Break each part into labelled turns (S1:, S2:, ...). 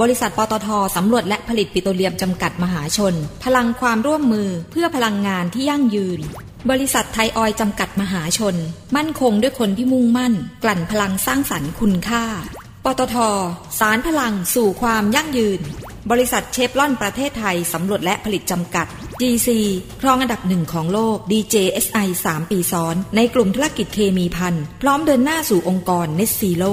S1: บริษัทปตทสำรวจและผลิตปิโตรเลียมจำกัดมหาชน พลังความร่วมมือเพื่อพลังงานที่ยั่งยืน บริษัทไทยออยจำกัดมหาชน มั่นคงด้วยคนที่มุ่งมั่น กลั่นพลังสร้างสรรค์คุณค่า ปตท สารพลังสู่ความยั่งยืน บริษัทเชฟลอนประเทศไทยสำรวจและผลิตจำกัด GC ครองอันดับหนึ่งของโลก DJSI 3 ปีซ้อน ในกลุ่มธุรกิจเคมีพันพร้อมเดินหน้าสู่องค์กร Net Zero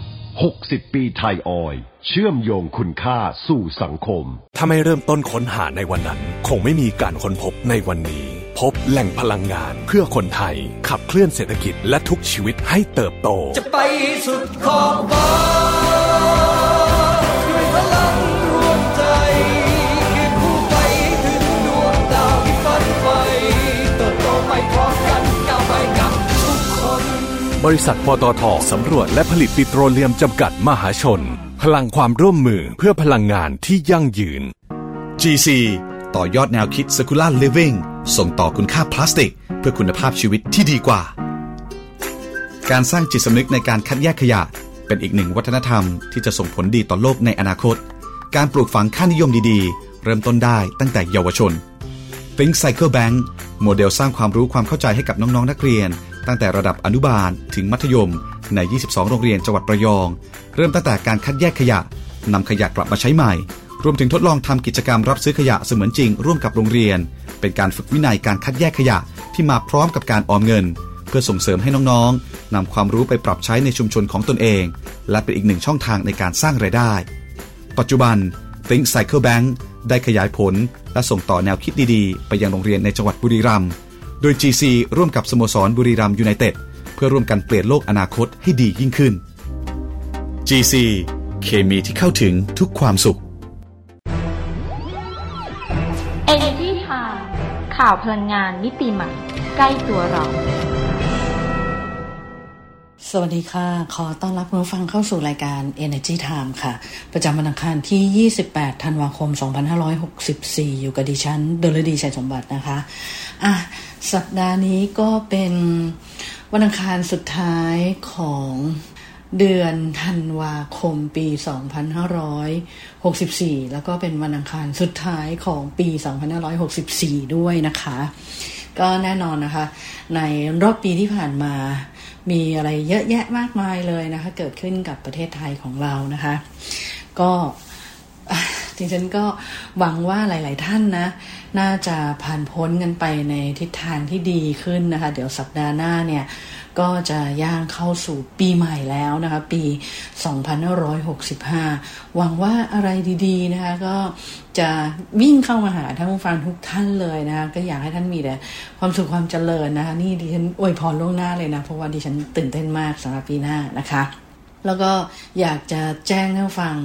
S2: 60 ปีไทยออยล์เชื่อมโยงคุณค่าสู่สังคม
S3: ถ้าไม่เริ่มต้นค้นหาในวันนั้น คงไม่มีการค้นพบในวันนี้ พบแหล่งพลังงานเพื่อคนไทย ขับเคลื่อนเศรษฐกิจและทุกชีวิตให้เติบโต
S4: จะไปสุดขอบฟ้าด้วยพลัง บริ
S3: ษัทปตทสำรวจและผลิตปิโตรเลียมจำกัดมหาชน พลังความร่วมมือเพื่อพลังงานที่ยั่งยืน
S5: GC ต่อยอดแนวคิด Circular Living ส่งต่อคุณค่าพลาสติก เพื่อคุณภาพชีวิตที่ดีกว่า การสร้างจิตสำนึกในการคัดแยกขยะ เป็นอีกหนึ่งวัฒนธรรมที่จะส่งผลดีต่อโลกในอนาคต การปลูกฝังค่านิยมดีๆ เริ่มต้นได้ตั้งแต่เยาวชน Think Cycle Bank โมเดลสร้างความรู้ความเข้าใจให้กับน้องๆนักเรียน ตั้งแต่ระดับอนุบาลถึงมัธยม ใน 22 โรงเรียนจังหวัดระยอง เริ่มตั้งแต่การคัดแยกขยะนำขยะกลับมาใช้ใหม่ รวมถึงทดลองทำกิจกรรมรับซื้อขยะเสมือนจริง ร่วมกับโรงเรียน เป็นการฝึกวินัยการคัดแยกขยะที่มาพร้อมกับการออมเงิน เพื่อส่งเสริมให้น้องๆนำความรู้ไปปรับใช้ในชุมชนของตนเอง และเป็นอีกหนึ่งช่องทางในการสร้างรายได้ ปัจจุบัน Think Cycle Bank ได้ขยายผลและส่งต่อแนวคิดดีๆ ไปยังโรงเรียนในจังหวัดบุรีรัมย์ โดย GC ร่วมกับสโมสรบุรีรัมย์ยูไนเต็ดเพื่อร่วมกันเปลี่ยนโลกอนาคตให้ดียิ่งขึ้น GC เคมีที่เข้าถึงทุกความสุข
S6: Energy Time ข่าวพลังงานมิติใหม่ ใกล้ตัวเรา
S7: สวัสดีค่ะ ขอต้อนรับคุณผู้ฟังเข้าสู่รายการ Energy Time ค่ะ ประจำวันอังคารที่ 28 ธันวาคม 2564 อยู่กับดิฉัน เดลดีชัยสมบัตินะคะ อะ สัปดาห์นี้ก็เป็นวันอังคารสุดท้ายของเดือนธันวาคมปี 2564 แล้วก็เป็นวันอังคารสุดท้ายของปี 2564 ด้วยนะคะ ก็แน่นอนนะคะ ในรอบปีที่ผ่านมามีอะไรเยอะแยะมากมายเลยนะคะ เกิดขึ้นกับประเทศไทยของเรานะคะ ก็ ดิฉันก็หวังว่าหลาย ๆ ท่านนะ น่าจะผ่านพ้นกันไปในทิศทางที่ดีขึ้นนะคะ เดี๋ยวสัปดาห์หน้าเนี่ยก็จะย่างเข้าสู่ปีใหม่แล้วนะคะ ปี 2565 หวังว่าอะไรดีๆนะคะก็จะวิ่งเข้ามาหาท่านผู้ฟังทุกท่านเลยนะคะก็อยากให้ท่านมีแต่ความสุขความเจริญนะคะ นี่ดิฉันอวยพรล่วงหน้าเลยนะ เพราะว่าดิฉันตื่นเต้นมากสำหรับปีหน้านะคะ แล้วก็อยากจะแจ้งให้ฟัง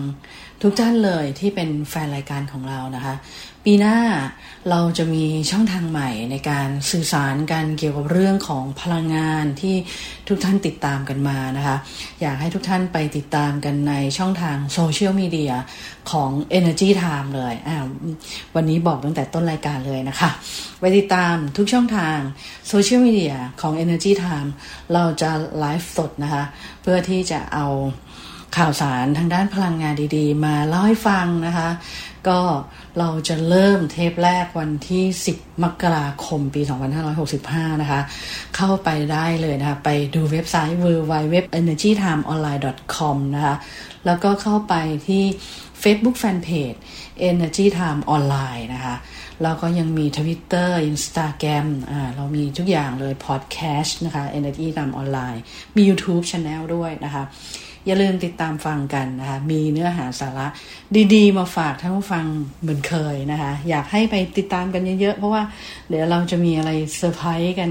S7: ทุกท่านเลยที่เป็นแฟนรายการของเรานะคะ ปีหน้าเราจะมีช่องทางใหม่ในการสื่อสารกันเกี่ยวกับเรื่องของพลังงานที่ทุกท่านติดตามกันมานะคะ อยากให้ทุกท่านไปติดตามกันในช่องทางโซเชียลมีเดียของ Energy Time เลยอ่าวันนี้บอกตั้งแต่ต้นรายการเลยนะคะ ไปติดตามทุกช่องทางโซเชียลมีเดียของ Energy Time เราจะไลฟ์สดนะคะ เพื่อที่จะเอา ข่าวสารทางด้านพลังงานดี ๆ มาเล่าให้ฟังนะคะ ก็เราจะเริ่มเทปแรกวันที่ 10 มกราคมปี 2565 นะคะ เข้าไปได้เลยนะคะ ไปดูเว็บไซต์ www.energytimeonline.com นะคะ แล้วก็เข้าไปที่ Facebook Fanpage Energy Time ออนไลน์นะคะแล้วก็ยังมี Twitter Instagram อ่าเรามีทุกอย่างเลย Podcast นะคะ Energy Time Online มี YouTube Channel ด้วยนะคะ อย่าลืมติดตามฟังกันนะคะ มีเนื้อหาสาระดีๆ มาฝากท่านผู้ฟังเหมือนเคยนะคะ อยากให้ไปติดตามกันเยอะๆ เพราะว่าเดี๋ยวเราจะมีอะไรเซอร์ไพรส์กัน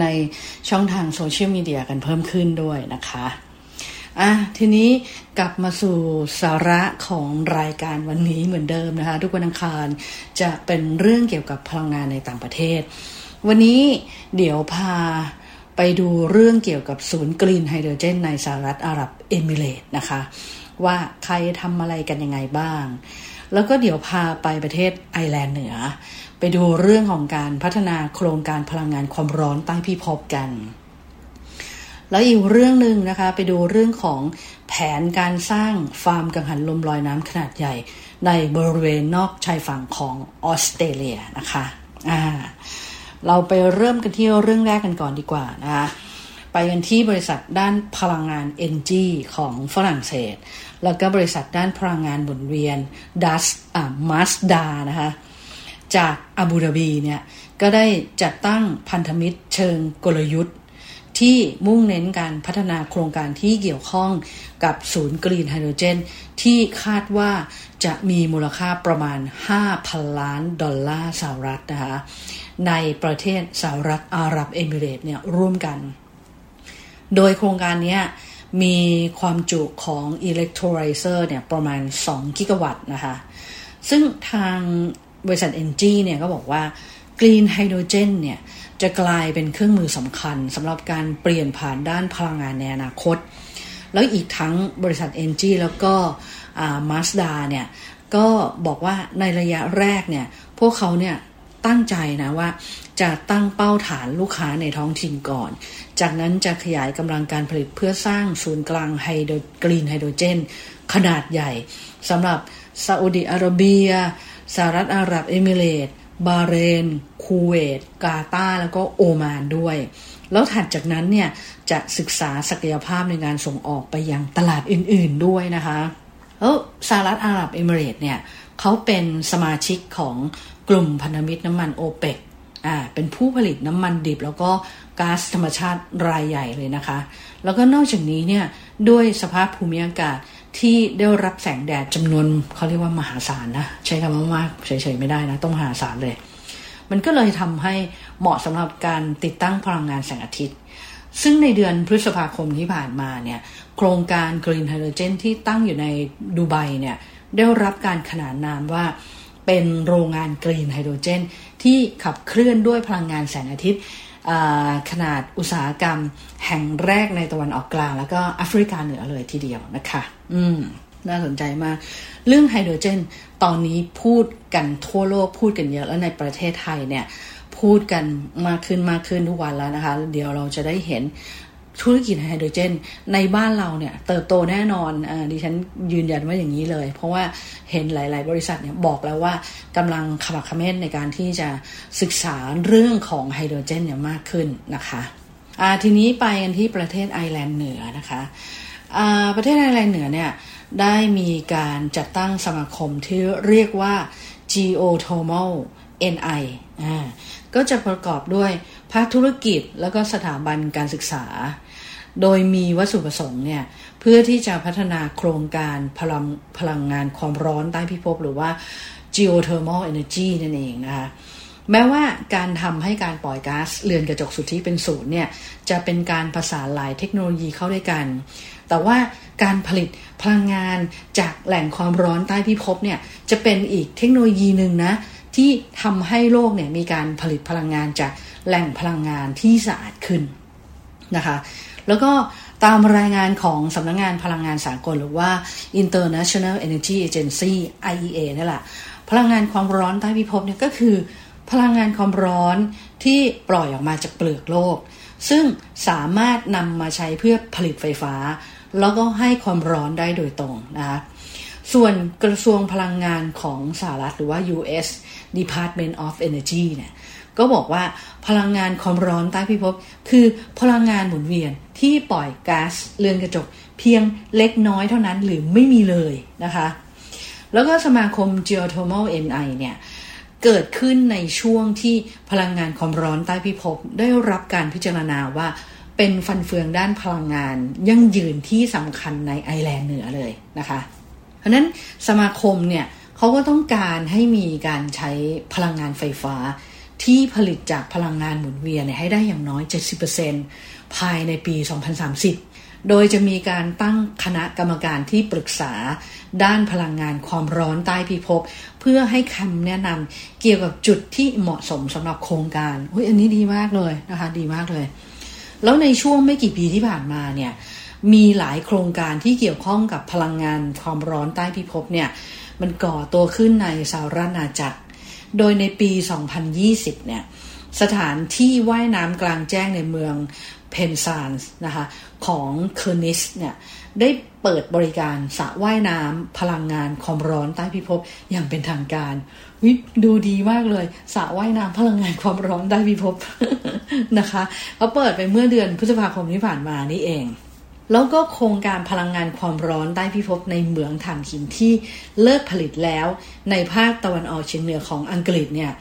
S7: ในช่องทางโซเชียลมีเดียกันเพิ่มขึ้นด้วยนะคะอะทีนี้กลับมาสู่สาระของรายการวันนี้เหมือนเดิมนะคะ ทุกวันอังคารจะเป็นเรื่องเกี่ยวกับพลังงานในต่างประเทศ วันนี้เดี๋ยวพา ไปดูเรื่องเกี่ยวกับศูนย์กรีนไฮโดรเจนในสหรัฐอาหรับเอมิเรตนะคะ ว่าใครทำอะไรกันยังไงบ้าง แล้วก็เดี๋ยวพาไปประเทศไอร์แลนด์เหนือ ไปดูเรื่องของการพัฒนาโครงการพลังงานความร้อนใต้พิภพกัน แล้วอีกเรื่องหนึ่งนะคะ ไปดูเรื่องของแผนการสร้างฟาร์มกังหันลมลอยน้ำขนาดใหญ่ ในบริเวณนอกชายฝั่งของออสเตรเลียนะคะอ่า เราไปเริ่มกันที่เรื่องแรกกันก่อนดีกว่านะคะไปกันที่บริษัทด้านพลังงาน NG ของฝรั่งเศส แล้วก็บริษัทด้านพลังงานหมุนเวียนดัสอ่า Masdar นะคะจากอาบูดาบีเนี่ยก็ได้จัดตั้งพันธมิตรเชิงกลยุทธ์ ที่มุ่งเน้นการพัฒนาโครงการที่เกี่ยวข้องกับศูนย์ green ไฮโดรเจน ที่คาดว่าจะมีมูลค่าประมาณ 5,000 ล้านดอลลาร์สหรัฐนะคะในประเทศสหรัฐอาหรับเอมิเรตเนี่ยร่วมกัน โดยโครงการนี้มีความจุของ electrolyzer เนี่ยประมาณ 2 กิกะวัตต์นะคะ ซึ่งทางบริษัท NG เนี่ยก็บอกว่า Green Hydrogen เนี่ย จะกลายเป็นเครื่องมือสำคัญสำหรับการเปลี่ยนผ่านด้านพลังงานในอนาคต แล้วอีกทั้งบริษัท NG แล้วก็มาสดาเนี่ยก็บอกว่าในระยะแรกเนี่ยพวกเขาเนี่ยตั้งใจนะว่าจะตั้งเป้าฐานลูกค้าในท้องถิ่นก่อน จากนั้นจะขยายกำลังการผลิตเพื่อสร้างศูนย์กลางไฮโดร green ไฮโดรเจน ขนาดใหญ่สำหรับซาอุดิอาระเบียสหรัฐอาหรับเอมิเรต บาห์เรน คูเวต กาตาร์แล้วก็โอมานด้วย แล้วถัดจากนั้นเนี่ยจะศึกษาศักยภาพในการส่งออกไปยังตลาดอื่นๆด้วยนะคะแล้วสหรัฐอาหรับเอมิเรตเนี่ยเขาเป็นสมาชิกของกลุ่มพันธมิตรน้ำมันโอเปกอ่าเป็นผู้ผลิตน้ำมันดิบ แล้วก็ก๊าซธรรมชาติรายใหญ่เลยนะคะ แล้วก็นอกจากนี้เนี่ยด้วยสภาพภูมิอากาศ ที่ได้รับแสงแดดจำนวนเขาเรียกว่ามหาศาลนะใช้คำว่ามากเฉยๆไม่ได้นะ ต้องมหาศาลเลย มันก็เลยทำให้เหมาะสำหรับการติดตั้งพลังงานแสงอาทิตย์ ซึ่งในเดือนพฤษภาคมที่ผ่านมาเนี่ยโครงการ Green Hydrogen ที่ตั้งอยู่ในดูไบเนี่ยได้รับการขนานนามว่าเป็นโรงงานกรีนไฮโดรเจน ที่ขับเคลื่อนด้วยพลังงานแสงอาทิตย์ขนาดอุตสาหกรรมแห่งแรกในตะวันออกกลาง แล้วก็แอฟริกาเหนือเลยทีเดียวนะคะ อืม น่าสนใจมาก เรื่องไฮโดรเจน ตอนนี้พูดกันทั่วโลกพูดกันเยอะแล้วในประเทศไทยเนี่ย พูดกันมากขึ้นมากขึ้นทุกวันแล้วนะคะ เดี๋ยวเราจะได้เห็นธุรกิจไฮโดรเจน ในบ้านเราเนี่ยเติบโตแน่นอนอดิฉันยืนยันว่าอย่างนี้เลย เพราะว่าเห็นหลาย ๆ บริษัทเนี่ยบอกแล้วว่ากำลังขมักเขม้นในการที่จะศึกษาเรื่องของไฮโดรเจนเนี่ยมากขึ้นนะคะทีนี้ไปกันที่ประเทศไอร์แลนด์เหนือนะคะ ประเทศไอร์แลนด์เหนือเนี่ยได้มีการจัดตั้งสมาคมที่เรียกว่า Geothermal NI ก็จะประกอบด้วยภาคธุรกิจแล้วก็สถาบันการศึกษา โดยมีวัตถุประสงค์เนี่ยเพื่อที่จะพัฒนาโครงการพลังพลังงานความร้อนใต้พิภพหรือว่า geothermal energy นั่นเองนะคะแม้ว่าการทำให้การปล่อยก๊าซเรือนกระจกสุทธิเป็นศูนย์เนี่ยจะเป็นการผสานหลายเทคโนโลยีเข้าด้วยกัน แต่ว่าการผลิตพลังงานจากแหล่งความร้อนใต้พิภพเนี่ยจะเป็นอีกเทคโนโลยีหนึ่งนะที่ทำให้โลกเนี่ยมีการผลิตพลังงานจากแหล่งพลังงานที่สะอาดขึ้นนะคะแล้วก็ตามรายงานของสำนักงงานพลังงานสากลหรือว่า International Energy Agency IEA นี่แหละ พลังงานความร้อนใต้พิภพเนี่ยก็คือ พลังงานความร้อนที่ปล่อยออกมาจากเปลือกโลก ซึ่งสามารถนำมาใช้เพื่อผลิตไฟฟ้า แล้วก็ให้ความร้อนได้โดยตรงนะคะส่วนกระทรวงพลังงานของสหรัฐหรือว่า US Department of Energy เนี่ยก็บอกว่าพลังงานความร้อนใต้พิภพคือพลังงานหมุนเวียนที่ปล่อยก๊าซเรือนกระจกเพียงเล็กน้อยเท่านั้นหรือไม่มีเลยนะคะ แล้วก็สมาคม Geothermal NI เนี่ยเกิดขึ้นในช่วงที่พลังงานความร้อนใต้พิภพได้รับการพิจารณาว่า เป็นฟันเฟืองด้านพลังงาน ยั่งยืนที่สำคัญในไอร์แลนด์เหนือเลยนะคะ เพราะนั้นสมาคมเนี่ยเขาก็ต้องการให้มีการใช้พลังงานไฟฟ้า ที่ผลิตจากพลังงานหมุนเวียนให้ได้อย่างน้อย 70%ภายในปี 2030 โดยจะมีการตั้งคณะกรรมการที่ปรึกษาด้านพลังงานความร้อนใต้พิภพเพื่อให้คำแนะนำเกี่ยวกับจุดที่เหมาะสมสำหรับโครงการอุ้ยอันนี้ดีมากเลยนะคะ ดีมากเลย แล้วในช่วงไม่กี่ปีที่ผ่านมาเนี่ยมีหลายโครงการที่เกี่ยวข้องกับพลังงานความร้อนใต้พิภพเนี่ยมันก่อตัวขึ้นในสหราชอาณาจักร โดยในปี 2020 เนี่ยสถานที่ว่ายน้ำกลางแจ้งในเมืองเพนซานส์นะคะของ Cornish เนี่ยได้เปิดบริการสระว่ายน้ำพลังงานความร้อนใต้พิภพอย่างเป็นทางการ วิวดูดีมากเลยสระว่ายน้ำพลังงานความร้อนใต้พิภพนะคะเขาเปิดไปเมื่อเดือนพฤษภาคมที่ผ่านมานี่เองแล้วก็โครงการพลังงานความร้อนใต้พิภพในเหมืองถ่านหินที่เลิกผลิตแล้ว ในภาคตะวันออกเฉียงเหนือของอังกฤษเนี่ย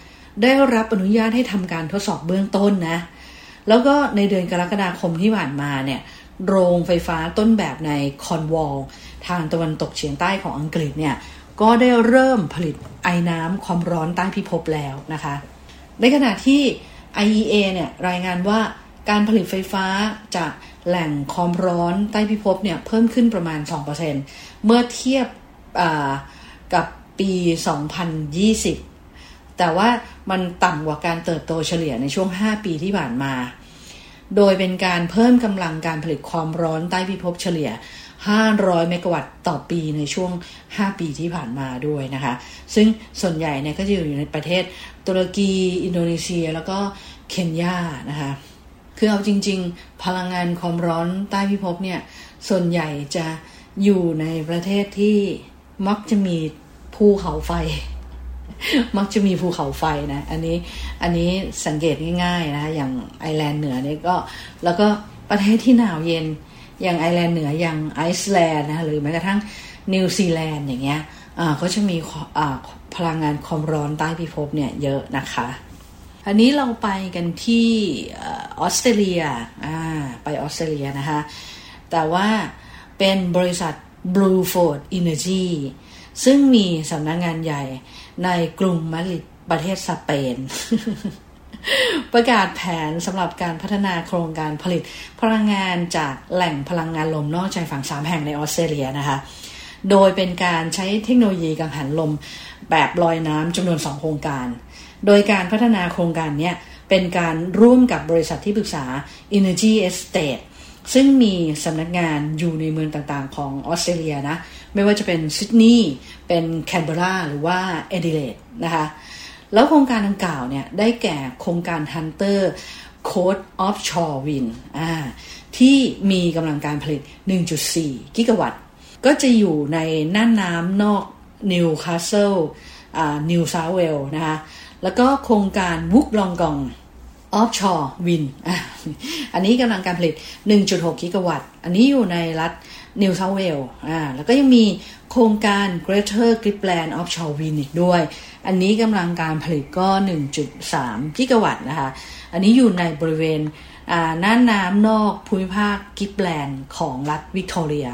S7: ได้รับอนุญาตให้ทำการทดสอบเบื้องต้นนะ แล้วก็ในเดือนกรกฎาคมที่ผ่านมาเนี่ยโรงไฟฟ้าต้นแบบในคอนวอลทางตะวันตกเฉียงใต้ของอังกฤษเนี่ย ก็ได้เริ่มผลิตไอ้น้ำความร้อนใต้พิภพแล้วนะคะ ในขณะที่ IEA เนี่ยรายงานว่าการผลิตไฟฟ้าจากแหล่งความร้อนใต้พิภพเนี่ยเพิ่มขึ้นประมาณ 2%เมื่อเทียบกับปี 2020 แต่ว่ามันต่ำกว่าการเติบโตเฉลี่ยในช่วง 5 ปีที่ผ่านมา โดยเป็นการเพิ่มกำลังการผลิตความร้อนใต้พิภพเฉลี่ย 500 เมกะวัตต์ต่อปีในช่วง 5 ปีที่ผ่านมาด้วยนะคะ ซึ่งส่วนใหญ่เนี่ยก็จะอยู่ในประเทศตุรกีอินโดนีเซีย แล้วก็เคนยานะคะคือเอาจริง ๆ พลังงานความร้อนใต้พิภพเนี่ยส่วนใหญ่จะอยู่ในประเทศที่มักจะมีภูเขาไฟ มักจะมีภูเขาไฟนะอันนี้อันนี้สังเกตง่ายๆนะอย่างไอแลนด์เหนือเนี่ยก็แล้วก็ประเทศที่หนาวเย็น อย่างไอร์แลนด์เหนืออย่างไอซ์แลนด์นะหรือแม้กระทั่งนิวซีแลนด์อย่างเงี้ยอ่าก็จะมีอ่าพลังงานความร้อนใต้พิภพเนี่ยเยอะนะคะ อันนี้เราไปกันที่ออสเตรเลียอ่าไปออสเตรเลียนะคะ แต่ว่าเป็นบริษัท BlueFloat Energy ซึ่งมีสำนักงานใหญ่ในกรุงมาดริดประเทศสเปน ประกาศแผนสำหรับการพัฒนาโครงการผลิตพลังงานจากแหล่งพลังงานลมนอกชายฝั่งสามแห่งในออสเตรเลียนะคะ โดยเป็นการใช้เทคโนโลยีกังหันลมแบบลอยน้ำจำนวนสองโครงการ โดยการพัฒนาโครงการนี้เป็นการร่วมกับบริษัทที่ปรึกษา Energy Estate ซึ่งมีสำนักงานอยู่ในเมืองต่างๆ ของออสเตรเลียนะ ไม่ว่าจะเป็นซิดนีย์เป็นแคนเบราหรือว่าแอดิเลดนะคะ แล้วโครงการดังกล่าวเนี่ยได้แก่โครงการ Hunter Coast Offshore Wind อ่าที่มีกำลังการผลิต 1.4 กิกะวัตต์ ก็จะอยู่ในน่านน้ำนอกนิวคาสเซิลอ่านิวเซาท์เวลส์นะคะแล้วก็โครงการวูลลองกอง Offshore Wind อันนี้กำลังการผลิต 1.6 กิกะวัตต์ อันนี้อยู่ในรัฐนิวเซาท์เวลส์อ่า แล้วก็ยังมีโครงการ Greater Gippsland Offshore Wind อีกด้วย อันนี้กำลังการผลิตก็ 1.3 กิกะวัตต์นะคะ อันนี้อยู่ในบริเวณน่านน้ำนอกภูมิภาคกิปส์แลนด์ของรัฐวิกตอเรีย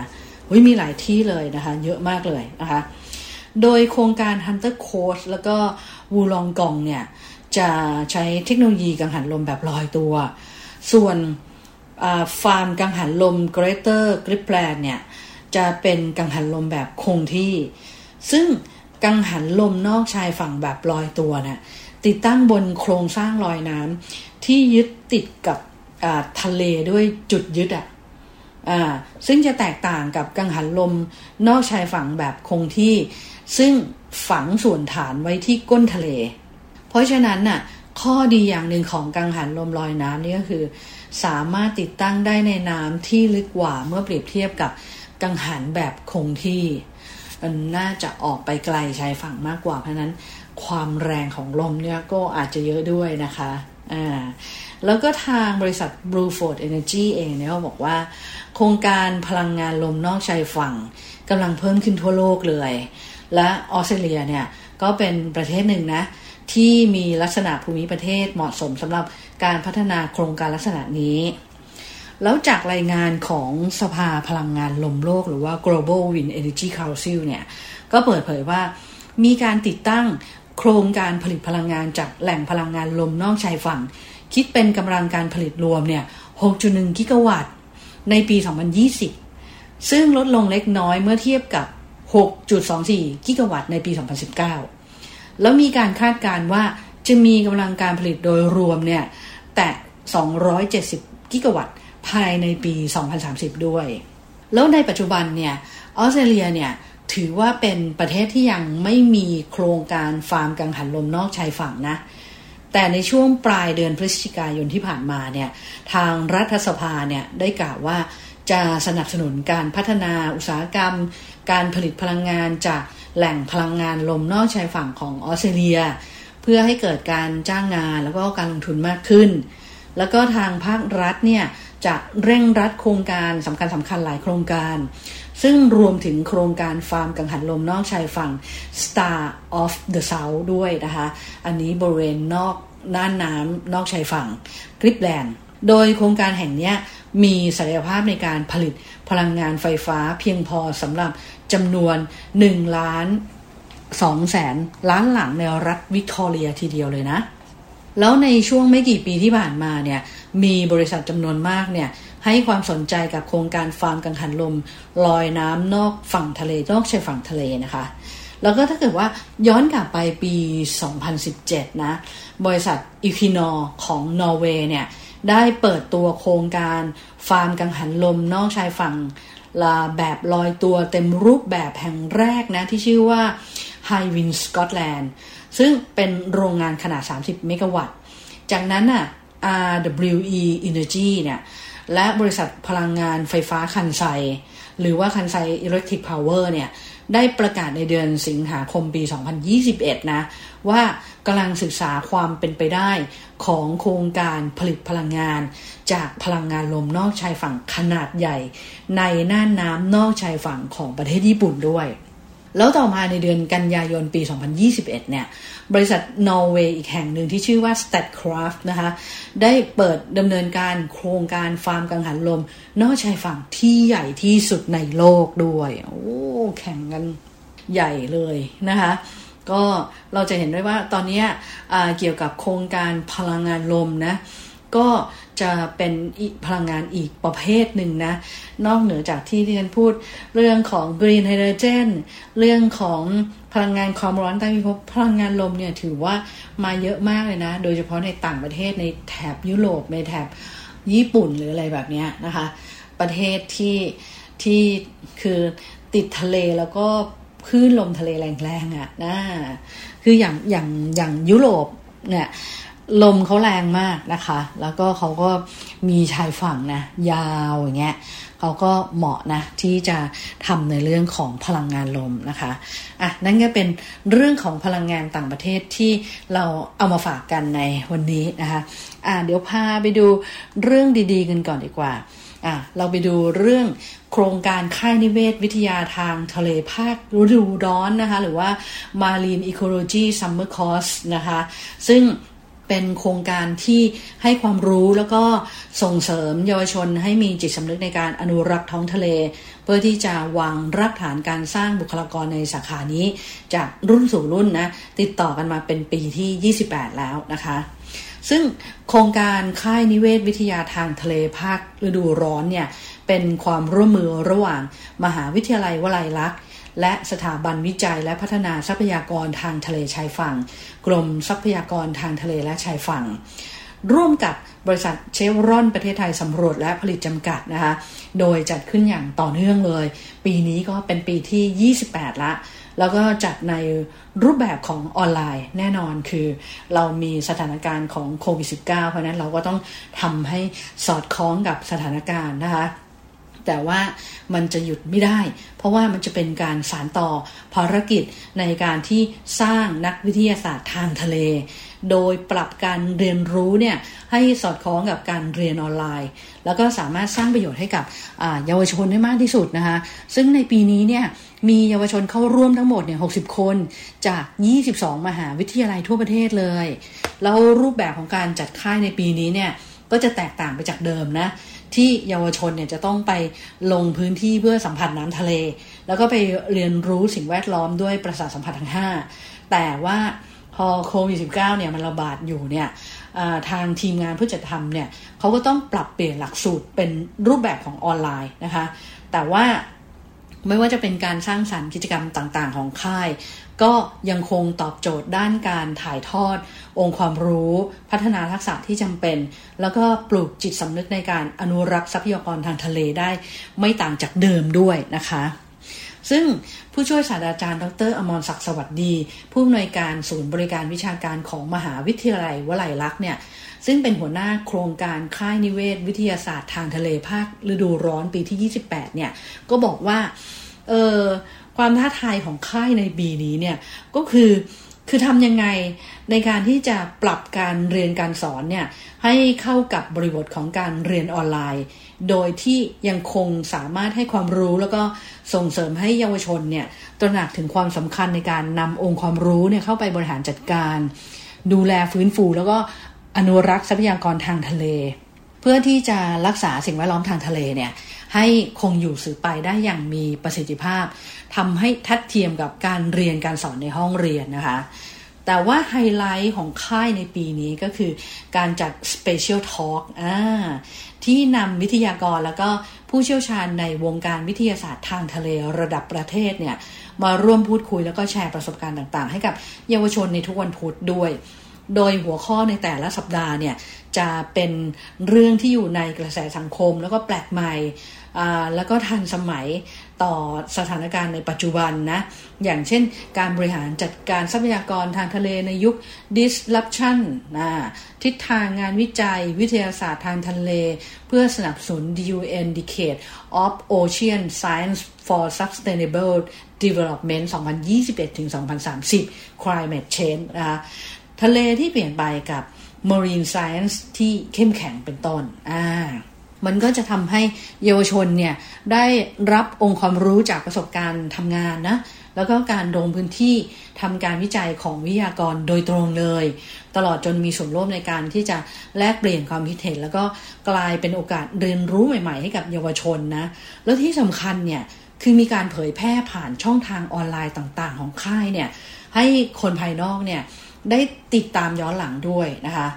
S7: มีหลายที่เลยนะคะ เยอะมากเลยนะคะ โดยโครงการ Hunter Coast แล้วก็วูลลองกองเนี่ย จะใช้เทคโนโลยีกังหันลมแบบลอยตัว ส่วนฟาร์มกังหันลม Greater Gripland เนี่ย จะเป็นกังหันลมแบบคงที่ ซึ่ง กังหันลมนอกชายฝั่งแบบลอยตัวนะ่ะติดตั้งบนโครงสร้างลอยน้ำที่ยึดติดกับทะเลด้วยจุดยึดอะ่ะซึ่งจะแตกต่างกับกังหันลมนอกชายฝั่งแบบคงที่ ซึ่งฝังส่วนฐานไว้ที่ก้นทะเล เพราะฉะนั้นน่ะข้อดีอย่างหนึ่งของกังหันลมลอยน้ำนี่ก็คือ สามารถติดตั้งได้ในน้ำที่ลึกกว่าเมื่อเปรียบเทียบกับกังหันแบบคงที่ มันน่าจะออกไปไกลชายฝั่งมากกว่า เพราะนั้นความแรงของลมเนี่ยก็อาจจะเยอะด้วยนะคะอ่าแล้วก็ทางบริษัท Blueford Energy เองเนี่ยเขาบอกว่า โครงการพลังงานลมนอกชายฝั่งกำลังเพิ่มขึ้นทั่วโลกเลย และออสเตรเลียเนี่ยก็เป็นประเทศหนึ่งนะที่มีลักษณะภูมิประเทศเหมาะสมสำหรับการพัฒนาโครงการลักษณะนี้ แล้วจากรายงานของสภาพลังงานลมโลก หรือว่า Global Wind Energy Council เนี่ย ก็เปิดเผยว่ามีการติดตั้งโครงการผลิตพลังงานจากแหล่งพลังงานลมนอกชายฝั่ง คิดเป็นกำลังการผลิตรวมเนี่ย 6.1 กิกะวัตต์ ในปี 2020 ซึ่งลดลงเล็กน้อยเมื่อเทียบกับ 6.24 กิกะวัตต์ในปี 2019 แล้วมีการคาดการณ์ว่าจะมีกำลังการผลิตโดยรวมเนี่ย แต่ 270 กิกะวัตต์ ภายในปี 2030 ด้วย แล้วในปัจจุบันเนี่ยออสเตรเลียเนี่ยถือว่าเป็นประเทศที่ยังไม่มีโครงการฟาร์มกังหันลมนอกชายฝั่งนะแต่ในช่วงปลายเดือนพฤศจิกายนที่ผ่านมาเนี่ยทางรัฐสภาเนี่ยได้กล่าวว่าจะสนับสนุนการพัฒนาอุตสาหกรรม การผลิตพลังงานจากแหล่งพลังงานลมนอกชายฝั่งของออสเตรเลีย เพื่อให้เกิดการจ้างงานแล้วก็การลงทุนมากขึ้น แล้วก็ทางภาครัฐเนี่ย จะเร่งรัดโครงการสำคัญสำคัญหลายโครงการ ซึ่งรวมถึงโครงการฟาร์มกังหันลมนอกชายฝั่ง Star of the South ด้วยนะคะ อันนี้บริเวณนอกน่านน้ำนอกชายฝั่งกริปแลนด์ โดยโครงการแห่งนี้มีศักยภาพในการผลิตพลังงานไฟฟ้าเพียงพอสำหรับจำนวน 1 ล้าน2แสนล้านหลังในรัฐวิกตอเรียทีเดียวเลยนะ แล้วในช่วงไม่กี่ปีที่ผ่านมาเนี่ยมีบริษัทจำนวนมากเนี่ยให้ความสนใจกับโครงการฟาร์มกังหันลมลอยน้ำนอกฝั่งทะเลนอกชายฝั่งทะเลนะคะ แล้วก็ถ้าเกิดว่าย้อนกลับไปปี 2017 นะ บริษัทอีคินอของนอร์เวย์เนี่ยได้เปิดตัวโครงการฟาร์มกังหันลมนอกชายฝั่งลาแบบลอยตัวเต็มรูปแบบแห่งแรกนะ ที่ชื่อว่า High Wind Scotland ซึ่งเป็นโรงงานขนาด 30 เมกะวัตต์ จากนั้นน่ะ RWE Energy เนี่ยและบริษัทพลังงานไฟฟ้าคันไซ หรือว่าคันไซ Electric Power เนี่ยได้ประกาศในเดือนสิงหาคมปี 2021 นะ ว่ากำลังศึกษาความเป็นไปได้ของโครงการผลิตพลังงาน จากพลังงานลมนอกชายฝั่งขนาดใหญ่ ในน่านน้ำนอกชายฝั่งของประเทศญี่ปุ่นด้วย แล้วต่อมาในเดือนกันยายนปี 2021 เนี่ย บริษัทนอร์เวย์อีกแห่งหนึ่งที่ชื่อว่า Statkraft นะคะ ได้เปิดดำเนินการโครงการฟาร์มกังหันลม นอกชายฝั่งที่ใหญ่ที่สุดในโลกด้วย โอ้ แข่งกันใหญ่เลยนะคะก็เราจะเห็นได้ว่าตอนนี้เกี่ยวกับโครงการพลังงานลมนะ ก็จะเป็นพลังงานอีกประเภทหนึ่งนะ นอกเหนือจากที่ที่ฉันพูดเรื่องของ Green Hydrogen เรื่องของพลังงานความร้อนใต้พิภพพลังงานลมเนี่ยถือว่ามาเยอะมากเลยนะ โดยเฉพาะในต่างประเทศในแถบยุโรปในแถบญี่ปุ่นหรืออะไรแบบนี้นะคะ ประเทศที่ที่คือติดทะเลแล้วก็คลื่นลมทะเลแรงๆอะ่ะนะคืออย่างอย่างอย่างยุโรปเนี่ย ลมเขาแรงมากนะคะ แล้วก็เขาก็มีชายฝั่งนะ ยาวอย่างเงี้ยเขาก็เหมาะนะ ที่จะทำในเรื่องของพลังงานลมนะคะอะนั่นก็เป็นเรื่องของพลังงานต่างประเทศที่เราเอามาฝากกันในวันนี้นะคะอะเดี๋ยวพาไปดูเรื่องดีๆกันก่อนดีกว่าอะเราไปดูเรื่องโครงการค่ายนิเวศวิทยาทางทะเลภาคฤดูร้อนนะคะ หรือว่า Marine Ecology Summer Course นะคะ ซึ่ง เป็นโครงการที่ให้ความรู้แล้วก็ส่งเสริมเยาวชนให้มีจิตสำนึกในการอนุรักษ์ท้องทะเล เพื่อที่จะวางรากฐานการสร้างบุคลากรในสาขานี้ จากรุ่นสู่รุ่นนะติดต่อกันมาเป็นปีที่ 28 แล้วนะคะซึ่งโครงการค่ายนิเวศวิทยาทางทะเลภาคฤดูร้อนเนี่ยเป็นความร่วมมือระหว่างมหาวิทยาลัยวลัยลักษณ์ และสถาบันวิจัยและพัฒนาทรัพยากรทางทะเลชายฝั่ง กรมทรัพยากรทางทะเลและชายฝั่ง ร่วมกับบริษัทเชฟรอนประเทศไทยสำรวจและผลิตจำกัดนะคะ โดยจัดขึ้นอย่างต่อเนื่องเลย ปีนี้ก็เป็นปีที่ 28 ละ แล้วก็จัดในรูปแบบของออนไลน์แน่นอนคือเรามีสถานการณ์ของโควิด -19 เพราะนั้นเราก็ต้องทำให้สอดคล้องกับสถานการณ์นะคะ แต่ว่ามันจะหยุดไม่ได้ เพราะว่ามันจะเป็นการสานต่อภารกิจในการที่สร้างนักวิทยาศาสตร์ทางทะเล โดยปรับการเรียนรู้เนี่ยให้สอดคล้องกับการเรียนออนไลน์ แล้วก็สามารถสร้างประโยชน์ให้กับเยาวชนได้มากที่สุดนะคะซึ่งในปีนี้เนี่ยมีเยาวชนเข้าร่วมทั้งหมดเนี่ย60 คนจาก 22 มหาวิทยาลัยทั่วประเทศเลย แล้วรูปแบบของการจัดค่ายในปีนี้เนี่ยก็จะแตกต่างไปจากเดิมนะ ที่เยาวชนเนี่ยจะต้องไปลงพื้นที่เพื่อสัมผัสน้ำทะเล แล้วก็ไปเรียนรู้สิ่งแวดล้อมด้วยประสาทสัมผัสทั้ง 5 แต่ว่าพอโควิด -19 เนี่ยมันระบาดอยู่เนี่ยทางทีมงานผู้จัดทำเนี่ยเขาก็ต้องปรับเปลี่ยนหลักสูตรเป็นรูปแบบของออนไลน์นะคะ แต่ว่า ไม่ว่าจะเป็นการสร้างสรรค์กิจกรรมต่างๆ ของค่าย ก็ยังคงตอบโจทย์ด้านการถ่ายทอด องค์ความรู้ พัฒนาทักษะที่จำเป็น แล้วก็ปลูกจิตสำนึกในการอนุรักษ์ทรัพยากรทางทะเลได้ ไม่ต่างจากเดิมด้วยนะคะซึ่งผู้ช่วยศาสตราจารย์ ดร อมรศักดิ์สวัสดี ผู้อำนวยการศูนย์บริการวิชาการของมหาวิทยาลัยวลัยลักษณ์เนี่ย ซึ่งเป็นหัวหน้าโครงการค่ายนิเวศ วิทยาศาสตร์ทางทะเลภาคฤดูร้อนปีที่ 28 เนี่ย ก็บอกว่า เออความท้าทายของค่ายในปีนี้เนี่ย ก็คือคือทำยังไงในการที่จะปรับการเรียนการสอนเนี่ย ให้เข้ากับบริบทของการเรียนออนไลน์ โดยที่ยังคงสามารถให้ความรู้แล้วก็ส่งเสริมให้เยาวชนเนี่ยตระหนักถึงความสำคัญในการนำองค์ความรู้เนี่ยเข้าไปบริหารจัดการ ดูแลฟื้นฟูแล้วก็ อนุรักษ์ทรัพยากรทางทะเล เพื่อที่จะรักษาสิ่งแวดล้อมทางทะเลเนี่ยให้คงอยู่สืบไปได้อย่างมีประสิทธิภาพทำให้ทัดเทียมกับการเรียนการสอนในห้องเรียนนะคะ แต่ว่าไฮไลท์ของค่ายในปีนี้ก็คือการจัด Special Talk อ่าที่นำวิทยากรแล้วก็ผู้เชี่ยวชาญในวงการวิทยาศาสตร์ทางทะเลระดับประเทศเนี่ยมาร่วมพูดคุยแล้วก็แชร์ประสบการณ์ต่างๆ ให้กับเยาวชนในทุกวันพุธด้วย โดยหัวข้อในแต่ละสัปดาห์เนี่ยจะเป็นเรื่องที่อยู่ในกระแสสังคม แล้วก็แปลกใหม่แล้วก็ทันสมัยต่อสถานการณ์ในปัจจุบันนะ อย่างเช่นการบริหารจัดการทรัพยากรทางทะเลในยุค disruption นะทิศทางงานวิจัยวิทยาศาสตร์ทางทะเล เพื่อสนับสนุน UN Decade of Ocean Science for Sustainable Development 2021-2030 Climate Change นะคะ ทะเลที่เปลี่ยนไปกับ marine science ที่เข้มแข็งเป็นต้นอ่ามันก็จะทำให้เยาวชนเนี่ยได้รับองค์ความรู้จากประสบการณ์ทำงานนะแล้วก็การลงพื้นที่ทำการวิจัยของวิทยากรโดยตรงเลย ตลอดจนมีส่วนร่วมในการที่จะแลกเปลี่ยนความคิดเห็น แล้วก็กลายเป็นโอกาสเรียนรู้ใหม่ ๆ ให้กับเยาวชนนะแล้วที่สำคัญเนี่ยคือมีการเผยแพร่ผ่านช่องทางออนไลน์ต่าง ๆ ของค่ายเนี่ยให้คนภายนอกเนี่ย ได้ติดตามย้อนหลังด้วยนะคะ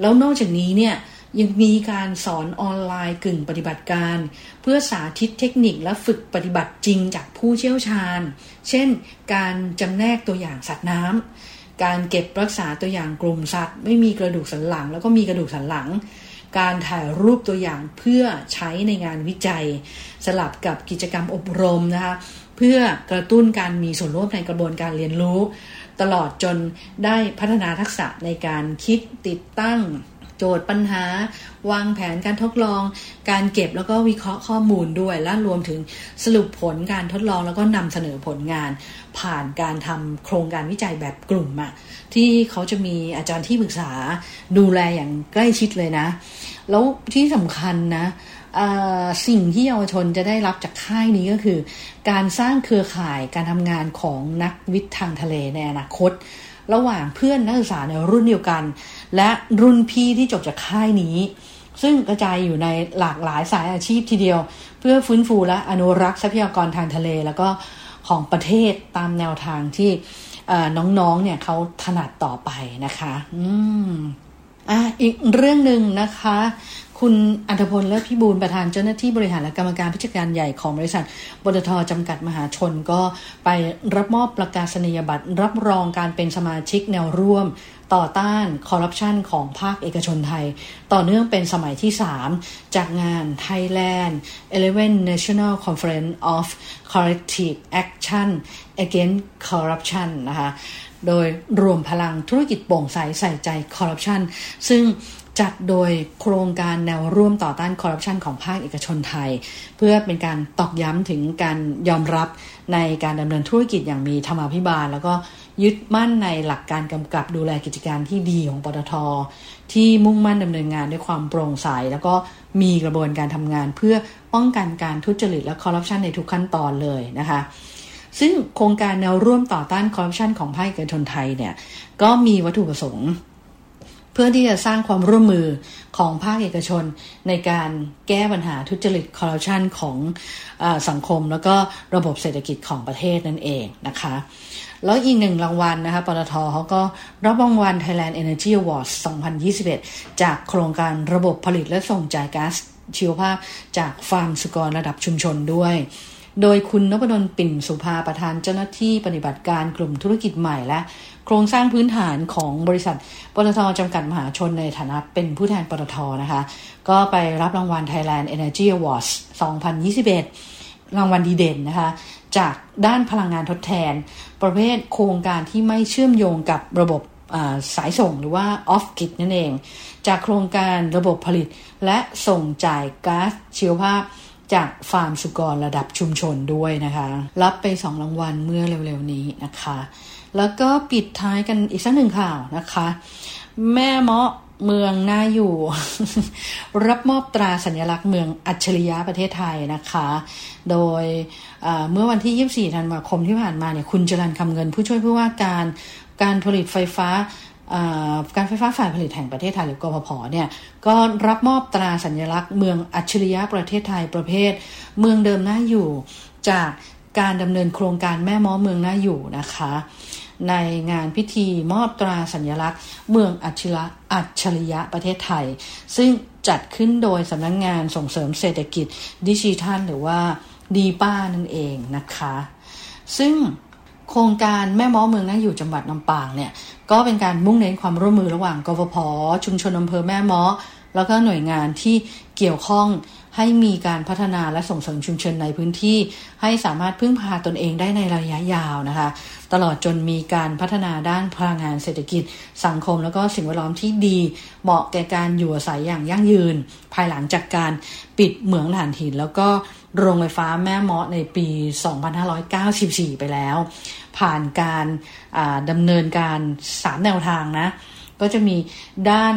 S7: แล้วนอกจากนี้เนี่ยยังมีการสอนออนไลน์กึ่งปฏิบัติการ เพื่อสาธิตเทคนิคและฝึกปฏิบัติจริงจากผู้เชี่ยวชาญ เช่น การจำแนกตัวอย่างสัตว์น้ำการเก็บรักษาตัวอย่างกลุ่มสัตว์ ไม่มีกระดูกสันหลัง แล้วก็มีกระดูกสันหลัง การถ่ายรูปตัวอย่างเพื่อใช้ในงานวิจัย สลับกับกิจกรรมอบรมนะคะเพื่อกระตุ้นการมีส่วนร่วมในกระบวนการเรียนรู้ ตลอดจนได้พัฒนาทักษะในการคิดติดตั้งโจทย์ปัญหา วางแผนการทดลอง การเก็บแล้วก็วิเคราะห์ข้อมูลด้วย และรวมถึงสรุปผลการทดลองแล้วก็นำเสนอผลงาน ผ่านการทำโครงการวิจัยแบบกลุ่มอะที่เขาจะมีอาจารย์ที่ปรึกษาดูแลอย่างใกล้ชิดเลยนะ แล้วที่สำคัญนะ สิ่งที่เยาวชนจะได้รับจากค่ายนี้ก็คือ การสร้างเครือข่ายการทำงานของนักวิทย์ทางทะเลในอนาคต ระหว่างเพื่อนนักศึกษาในรุ่นเดียวกัน และรุ่นพี่ที่จบจากค่ายนี้ ซึ่งกระจายอยู่ในหลากหลายสายอาชีพทีเดียว เพื่อฟื้นฟูและอนุรักษ์ทรัพยากรทางทะเล แล้วก็ของประเทศตามแนวทางที่น้องๆเนี่ยเขาถนัดต่อไปนะคะ อืมอะอีกเรื่องหนึ่งนะคะ คุณอัธพลและพิบูลประธานเจ้าหน้าที่บริหารและกรรมการผู้จัดการใหญ่ของบริษัทบตทจำกัดมหาชนก็ไปรับมอบประกาศนียบัตร รับรองการเป็นสมาชิกแนวร่วม ต่อต้านคอร์รัปชันของภาคเอกชนไทย ต่อเนื่องเป็นสมัยที่ 3 จากงาน Thailand 11 National Conference of Corrective Action Against Corruption นะคะโดยรวมพลังธุรกิจโปร่งใสใส่ใจคอร์รัปชันซึ่ง จัดโดยโครงการแนวร่วมต่อต้านคอร์รัปชันของภาคเอกชนไทย เพื่อเป็นการตอกย้ำถึงการยอมรับในการดำเนินธุรกิจอย่างมีธรรมาภิบาล แล้วก็ยึดมั่นในหลักการกำกับดูแลกิจการที่ดีของปตท ที่มุ่งมั่นดำเนินงานด้วยความโปร่งใส แล้วก็มีกระบวนการทำงาน เพื่อป้องกันการทุจริตและคอร์รัปชันในทุกขั้นตอนเลยนะคะซึ่งโครงการแนวร่วมต่อต้านคอร์รัปชันของภาคเอกชนไทยเนี่ยก็มีวัตถุประสงค์ เพื่อที่จะสร้างความร่วมมือของภาคเอกชน ในการแก้ปัญหาทุจริตคอร์รัปชันของอสังคม แล้วก็ระบบเศรษฐกิจของประเทศนั่นเองนะคะ แล้วอีกหนึ่งรางวัลนะคะปตทเขาก็รับรางวัล Thailand Energy Awards 2021 จากโครงการระบบผลิตและส่งจ่ายก๊าซชีวภาพจากฟาร์มสุกรระดับชุมชนด้วยโดยคุณนพดลปิ่นสุภาประธานเจ้าหน้าที่ปฏิบัติการกลุ่มธุรกิจใหม่และโครงสร้างพื้นฐานของบริษัทปตทจำกัดมหาชนในฐานะเป็นผู้แทนปตทนะคะ ก็ไปรับรางวัล Thailand Energy Awards 2021 รางวัลดีเด่นนะคะ จากด้านพลังงานทดแทน ประเภทโครงการที่ไม่เชื่อมโยงกับระบบสายส่งหรือว่า off grid นั่นเอง จากโครงการระบบผลิตและส่งจ่ายก๊าซชีวภาพจากฟาร์มสุกรระดับชุมชนด้วยนะคะ รับไปสองรางวัลเมื่อเร็วๆนี้นะคะ แล้วก็ปิดท้ายกันอีกสักหนึ่งข่าวนะคะ แม่เมาะเมืองน่าอยู่ รับมอบตราสัญลักษณ์เมืองอัจฉริยะประเทศไทยนะคะ โดยเมื่อวันที่ 24 ธันวาคมที่ผ่านมาเนี่ยคุณจรันคำเงิน ผู้ช่วยผู้ว่าการการผลิตไฟฟ้าการไฟฟ้าฝ่ายผลิตแห่งประเทศไทยหรือกพพเนี่ยก็รับมอบตราสัญลักษณ์เมืองอัจฉริยะประเทศไทยประเภท เมืองเดิมน่าอยู่จากการดำเนินโครงการแม่ม้อเมืองน่าอยู่นะคะ ในงานพิธีมอบตราสัญลักษณ์ เมืองอัจฉริยะอัจฉริยะประเทศไทย ซึ่งจัดขึ้นโดยสำนักงงานส่งเสริมเศรษฐกิจดิจิทัลหรือว่าดีป้านั่นเองนะคะ ซึ่งโครงการแม่ม้อเมืองน่าอยู่จังหวัดลำปางเนี่ย ก็เป็นการมุ่งเน้นความร่วมมือระหว่างกฟผชุมชนอำเภอแม่ม้อ แล้วก็หน่วยงานที่เกี่ยวข้องให้มีการพัฒนาและส่งเสริมชุมชนในพื้นที่ ให้สามารถพึ่งพาตนเองได้ในระยะยาวนะคะ ตลอดจนมีการพัฒนาด้านพลังงานเศรษฐกิจ สังคมแล้วก็สิ่งแวดล้อมที่ดี เหมาะแก่การอยู่อาศัยอย่างยั่งยืน ภายหลังจากการปิดเหมืองถ่านหิน แล้วก็โรงไฟฟ้าแม่เมาะในปี 2594 ไปแล้ว ผ่านการดำเนินการ 3 แนวทางนะ ก็จะมีด้าน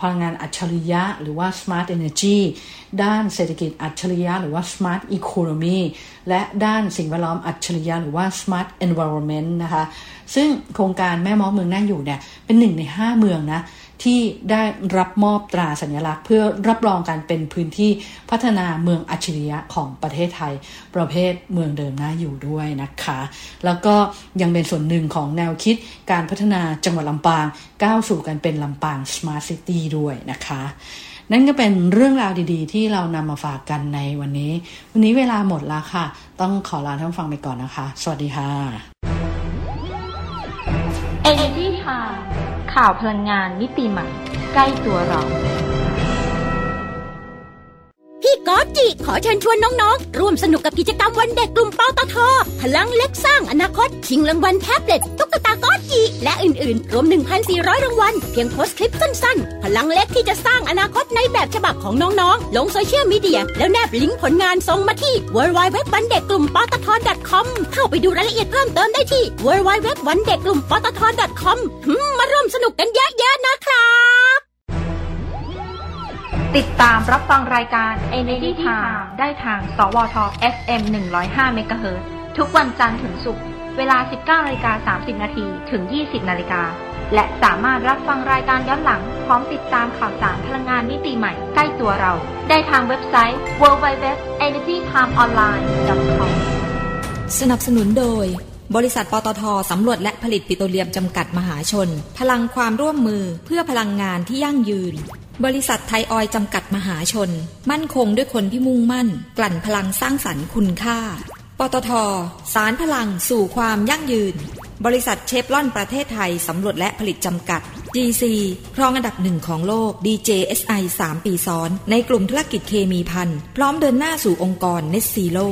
S7: พลังงานอัจฉริยะ หรือว่า smart energy ด้านเศรษฐกิจอัจฉริยะ หรือว่า smart economy และด้านสิ่งแวดล้อมอัจฉริยะ หรือว่า smart environment นะคะ ซึ่งโครงการแม่ม้อเมืองน่าอยู่เนี่ยเป็นหนึ่งใน 5 เมืองนะ ที่ได้รับมอบตราสัญลักษณ์ เพื่อรับรองการเป็นพื้นที่พัฒนาเมืองอัจฉริยะของประเทศไทย ประเภทเมืองเดิมน่าอยู่ด้วยนะคะ แล้วก็ยังเป็นส่วนหนึ่งของแนวคิดการพัฒนาจังหวัดลำปาง ก้าวสู่การเป็นลำปาง Smart City ด้วยนะคะนั่นก็เป็นเรื่องราวดีๆ ที่เรานำมาฝากกันในวันนี้ วันนี้เวลาหมดแล้วค่ะ ต้องขอลาท่านฟังไปก่อนนะคะ สวัสดีค่ะ
S6: Energy Time ข่าวพลังงานมิติใหม่ ใกล้ตัวเรา
S8: พี่ก๊อตจิขอเชิญชวนน้องๆ ร่วมสนุกกับกิจกรรมวันเด็กกลุ่มปตทพลังเล็กสร้างอนาคต ชิงรางวัลแท็บเล็ตตุ๊กตาก๊อตจิและอื่นๆ รวม 1,400 รางวัล เพียงโพสต์คลิปสั้นๆ พลังเล็กที่จะสร้างอนาคตในแบบฉบับของน้องๆ ลงโซเชียลมีเดีย แล้วแนบลิงก์ผลงานส่งมาที่ w w w วันเด็กกลุ่มปตท .com เข้าไปดูรายละเอียดเพิ่มเติมได้ที่ w w w วันเด็กกลุ่มปตท .com มาร่วมสนุกกันเยอะๆนะครับ
S6: ติดตามรับฟังรายการ Energy Time ได้ทาง สวท FM 105 MHz ทุกวันจันทร์ถึงศุกร์ เวลา 19นาฬิกา30 นาที ถึง 20 นาฬิกา และสามารถรับฟังรายการย้อนหลัง พร้อมติดตามข่าวสารพลังงานมิติใหม่ใกล้ตัวเรา ได้ทางเว็บไซต์ www.energytimeonline.com
S1: สนับสนุนโดย บริษัทปตทสำรวจและผลิตปิโตรเลียมจำกัดมหาชน พลังความร่วมมือเพื่อพลังงานที่ยั่งยืน บริษัทไทยออยจำกัดมหาชน มั่นคงด้วยคนที่มุ่งมั่น กลั่นพลังสร้างสรรค์คุณค่า ปตท สารพลังสู่ความยั่งยืน บริษัทเชฟลอนประเทศไทย สำรวจและผลิตจำกัด GC ครองอันดับหนึ่งของโลก DJSI 3 ปีซ้อน ในกลุ่มธุรกิจเคมีพันพร้อมเดินหน้าสู่องค์กร Net Zero